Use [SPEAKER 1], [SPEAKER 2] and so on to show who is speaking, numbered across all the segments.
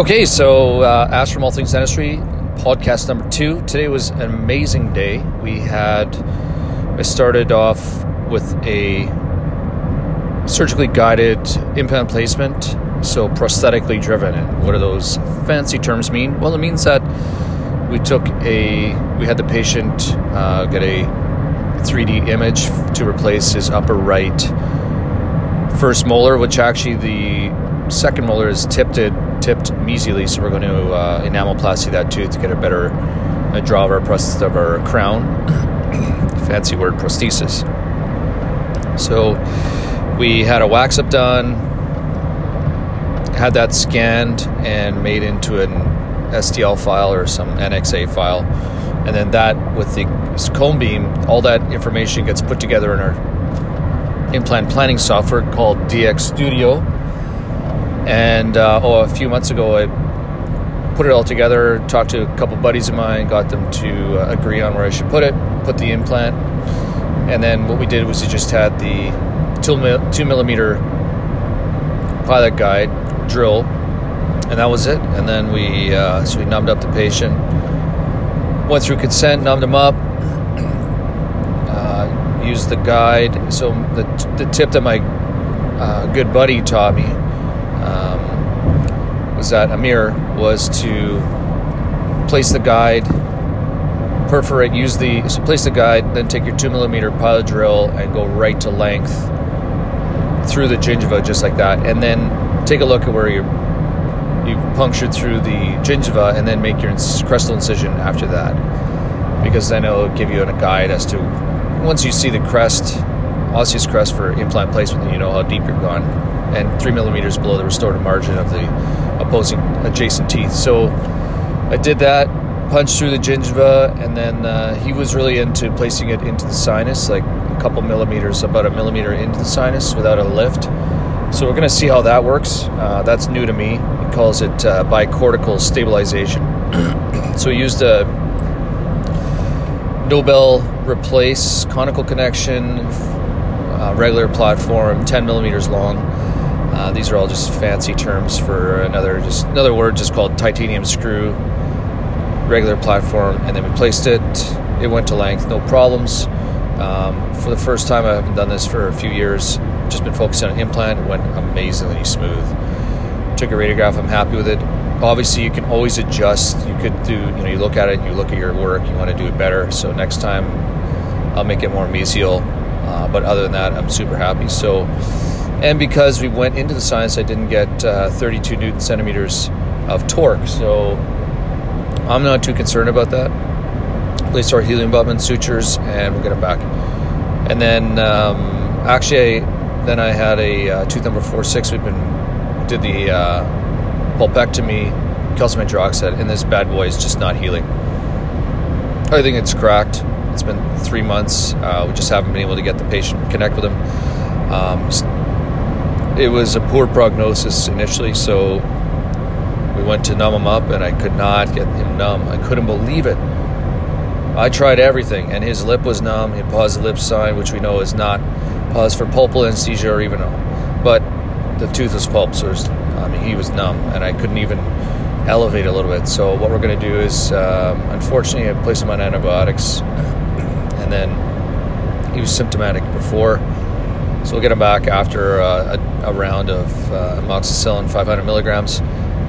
[SPEAKER 1] Okay, so uh, Ask from All Things Dentistry, podcast number two. Today was an amazing day. We had, I started off with a surgically guided implant placement, so prosthetically driven. And what do those fancy terms mean? Well, it means that we took a, we had the patient uh, get a 3D image to replace his upper right first molar, which actually the second molar is tipped tipped mesially, so we're going to uh, enamelplasty that tooth to get a better uh, draw of our, of our crown. Fancy word, prosthesis. So we had a wax up done, had that scanned and made into an STL file or some NXA file, and then that with the cone beam, all that information gets put together in our implant planning software called DTX Studio and uh, oh, a few months ago, I put it all together, talked to a couple buddies of mine, got them to uh, agree on where I should put it, put the implant. And then what we did was we just had the two, two millimeter pilot guide drill, and that was it. And then we uh, so we numbed up the patient, went through consent, numbed him up, uh, used the guide. So the the tip that my uh, good buddy taught me um, was that Amir was to place the guide, perforate, use the so place the guide, then take your two millimeter pilot drill and go right to length through the gingiva just like that, and then take a look at where you you punctured through the gingiva, and then make your crestal incision after that, because then it'll give you a guide as to once you see the crest, osseous crest for implant placement, then you know how deep you're gone and three millimeters below the restorative margin of the opposing adjacent teeth. So I did that, punched through the gingiva, and then uh, he was really into placing it into the sinus, like a couple millimeters, about a millimeter into the sinus without a lift. So we're going to see how that works. Uh, that's new to me. He calls it uh, bicortical stabilization. so he used a Nobel replace conical connection, uh, regular platform, 10 millimeters long. Uh, these are all just fancy terms for another just another word just called titanium screw. Regular platform and then we placed it. It went to length no problems. Um, for the first time i haven't done this for a few years. Just been focusing on implant. It went amazingly smooth. Took a radiograph. I'm happy with it. Obviously you can always adjust. You could do you know you look at it you look at your work you want to do it better. So next time i'll make it more mesial. Uh, but other than that i'm super happy. So and because we went into the sinus, I didn't get uh, 32 newton centimeters of torque. So I'm not too concerned about that. Place our healing abutment sutures, and we'll get them back. And then um, actually, then I had a uh, tooth number four six. We've been did the uh, pulpectomy, calcium hydroxide, and this bad boy is just not healing. I think it's cracked. It's been three months. Uh, we just haven't been able to get the patient connect with him. Um, it was a poor prognosis initially, so we went to numb him up, and I could not get him numb. I couldn't believe it. I tried everything, and his lip was numb. He paused the lip sign, which we know is not pause for pulpal anesthesia or even, but the tooth was pulp, so was, I mean, he was numb, and I couldn't even elevate a little bit. So what we're going to do is, um, unfortunately, I placed him on antibiotics, and then he was symptomatic before. So we'll get him back after uh, a, a, round of uh, amoxicillin 500 milligrams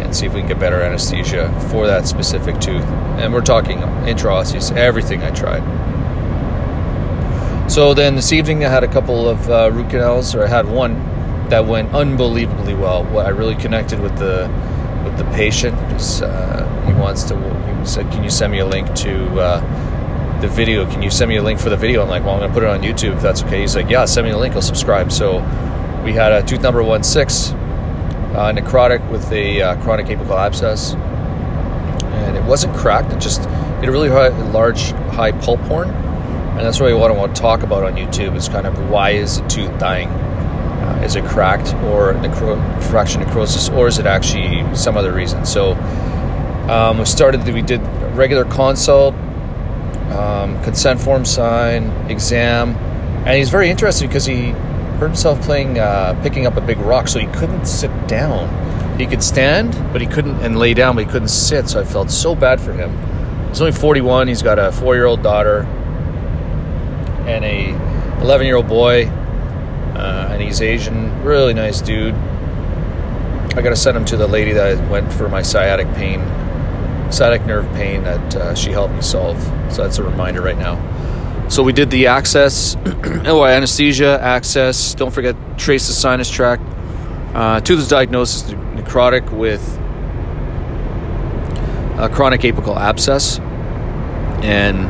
[SPEAKER 1] and see if we can get better anesthesia for that specific tooth. And we're talking intraosseous, everything I tried. So then this evening I had a couple of uh, root canals, or I had one that went unbelievably well. What I really connected with the with the patient. Uh, he wants to. He said, "Can you send me a link to?" Uh, the video. Can you send me a link for the video? I'm like, well, I'm going to put it on YouTube if that's okay. He's like, yeah, send me a link. I'll subscribe. So we had a tooth number one six, uh, necrotic with a uh, chronic apical abscess, and it wasn't cracked. It just it a really high, large high pulp horn, and that's really what I want to talk about on YouTube. Is kind of why is the tooth dying? Uh, is it cracked or necro- fraction necrosis, or is it actually some other reason? So um, we started. We did regular consult um, consent form sign, exam, and he's very interested because he hurt himself playing, uh, picking up a big rock, so he couldn't sit down. he could stand, but he couldn't, and lay down, but he couldn't sit. So I felt so bad for him. He's only 41. He's got a four-year-old daughter and a 11-year-old boy, uh, and he's Asian. Really nice dude. I got to send him to the lady that went for my sciatic pain, sciatic nerve pain that uh, she helped me solve. So that's a reminder right now. So we did the access, oh, anesthesia, access. Don't forget, trace the sinus tract. Uh, Toothless diagnosis necrotic with a chronic apical abscess. And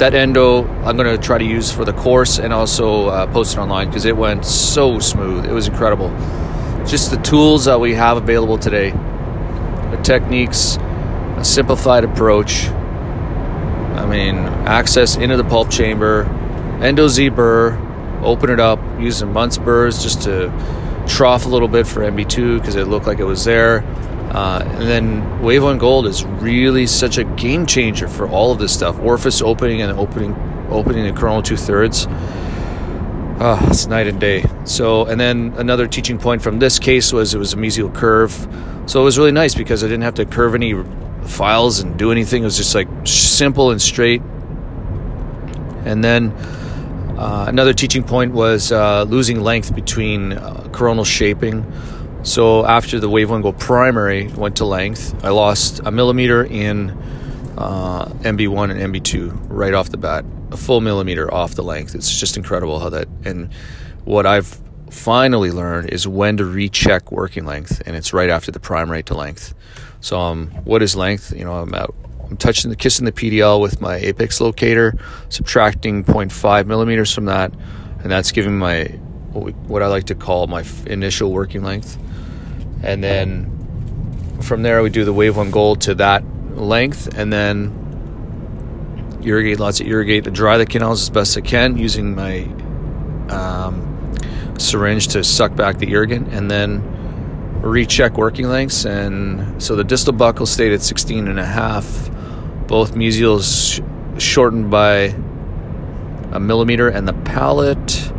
[SPEAKER 1] that endo, I'm going to try to use for the course and also uh, post it online because it went so smooth. It was incredible. Just the tools that we have available today, the techniques, simplified approach I mean, access into the pulp chamber, endo Z burr, open it up using Munce burrs just to trough a little bit for MB2 because it looked like it was there. Uh, and then Wave One Gold is really such a game changer for all of this stuff. Orifice opening and opening, opening the coronal two thirds. Oh, it's night and day. So, and then another teaching point from this case was it was a mesial curve. So it was really nice because I didn't have to curve any files and do anything. It was just like simple and straight. And then uh, another teaching point was uh, losing length between uh, coronal shaping. So after the wave one go primary went to length, I lost a millimeter in uh, MB1 and MB2 right off the bat, a full millimeter off the length. It's just incredible how that and what I've finally learned is when to recheck working length, and it's right after the primary to length. So, um, what is length? You know, I'm out. I'm touching the kissing the PDL with my apex locator, subtracting 0.5 millimeters from that, and that's giving my what, we, what I like to call my initial working length. And then from there, we do the wave one gold to that length, and then irrigate lots of irrigate to dry the canals as best I can using my um, syringe to suck back the irrigant, and then recheck working lengths, and so the distal buccal stayed at 16 and a half. Both mesials sh- shortened by a millimeter, and the palate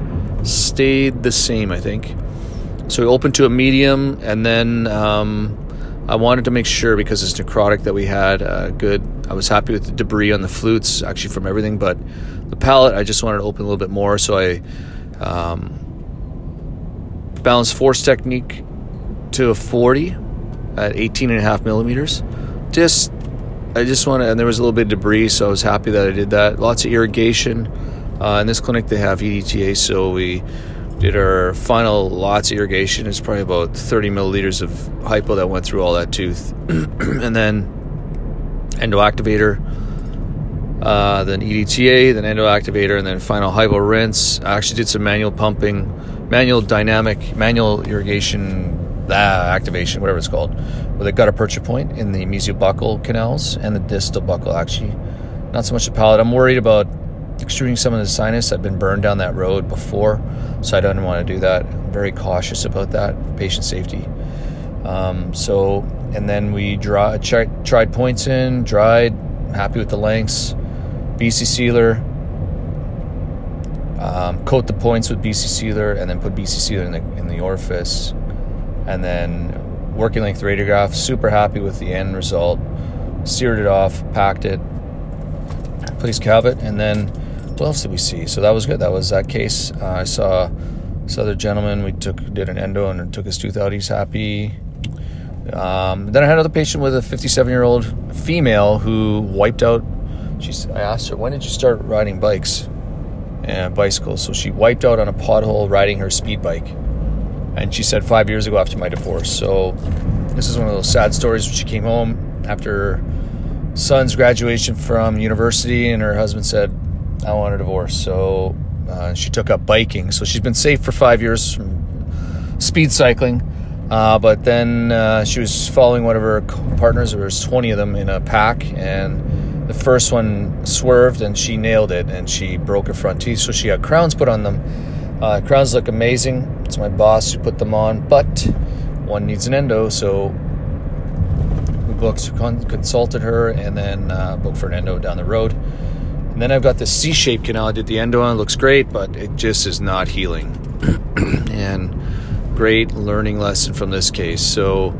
[SPEAKER 1] stayed the same, I think. So we opened to a medium, and then um, I wanted to make sure because it's necrotic that we had a good. I was happy with the debris on the flutes, actually from everything, but the palate I just wanted to open a little bit more. So I um, balanced force technique to a 40 at 18 and a half millimeters. Just, I just want to, and there was a little bit of debris, so I was happy that I did that. Lots of irrigation. Uh, in this clinic, they have EDTA, so we did our final lots of irrigation. It's probably about 30 milliliters of hypo that went through all that tooth. and then endoactivator, uh, then EDTA, then endoactivator, and then final hypo rinse. I actually did some manual pumping, manual dynamic, manual irrigation ah, activation, whatever it's called, with a gutta percha point in the mesiobuccal canals and the distal buccal, actually. Not so much the palate. I'm worried about extruding some of the sinus. I've been burned down that road before, so I don't want to do that. I'm very cautious about that, patient safety. Um, so, and then we dry, tried points in, dried, happy with the lengths. BC sealer, um, coat the points with BC sealer, and then put BC sealer in the in the orifice and then working length radiograph. Super happy with the end result. Seared it off, packed it, placed Cavit, and then what else did we see? So that was good. That was that case. Uh, I saw this other gentleman. We took did an endo and took his tooth out. He's happy. Um, then I had another patient with a 57 year old female who wiped out. She's. I asked her, "When did you start riding bikes and bicycles?" So she wiped out on a pothole riding her speed bike and she said five years ago after my divorce. So this is one of those sad stories. She came home after son's graduation from university, and her husband said, "I want a divorce." So uh, she took up biking. So she's been safe for five years from speed cycling. Uh, but then uh, she was following one of her partners. There was 20 of them in a pack, and the first one swerved, and she nailed it, and she broke her front teeth. So she had crowns put on them uh, crowns look amazing. It's my boss who put them on, but one needs an endo, so we booked, consulted her, and then uh, booked for an endo down the road. And then I've got this C-shaped canal. I did the endo on. It looks great, but it just is not healing. and great learning lesson from this case. So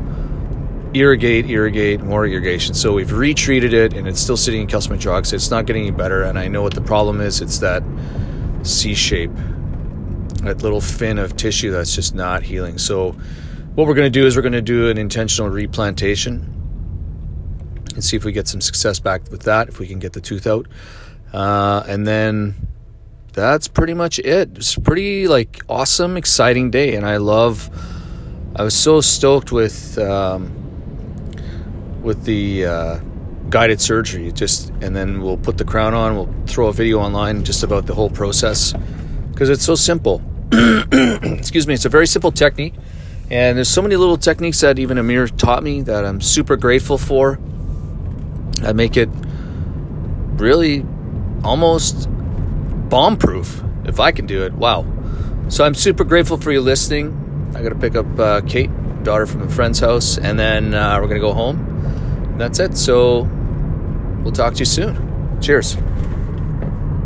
[SPEAKER 1] irrigate, irrigate, more irrigation. So we've retreated it and it's still sitting in calcium hydroxide. It's not getting any better. And I know what the problem is. It's that C shape, that little fin of tissue that's just not healing. So what we're going to do is we're going to do an intentional replantation and see if we get some success back with that, if we can get the tooth out. Uh, and then that's pretty much it. It's pretty like awesome, exciting day. And I love, I was so stoked with, um, with the uh, guided surgery. Just and then we'll put the crown on. We'll throw a video online just about the whole process because it's so simple. Excuse me. It's a very simple technique, and there's so many little techniques that even Amir taught me that I'm super grateful for. I make it really almost bomb proof if I can do it. Wow. So I'm super grateful for you listening. I got to pick up uh, Kate, daughter from a friend's house, and then uh, we're going to go home that's it. So we'll talk to you soon. Cheers.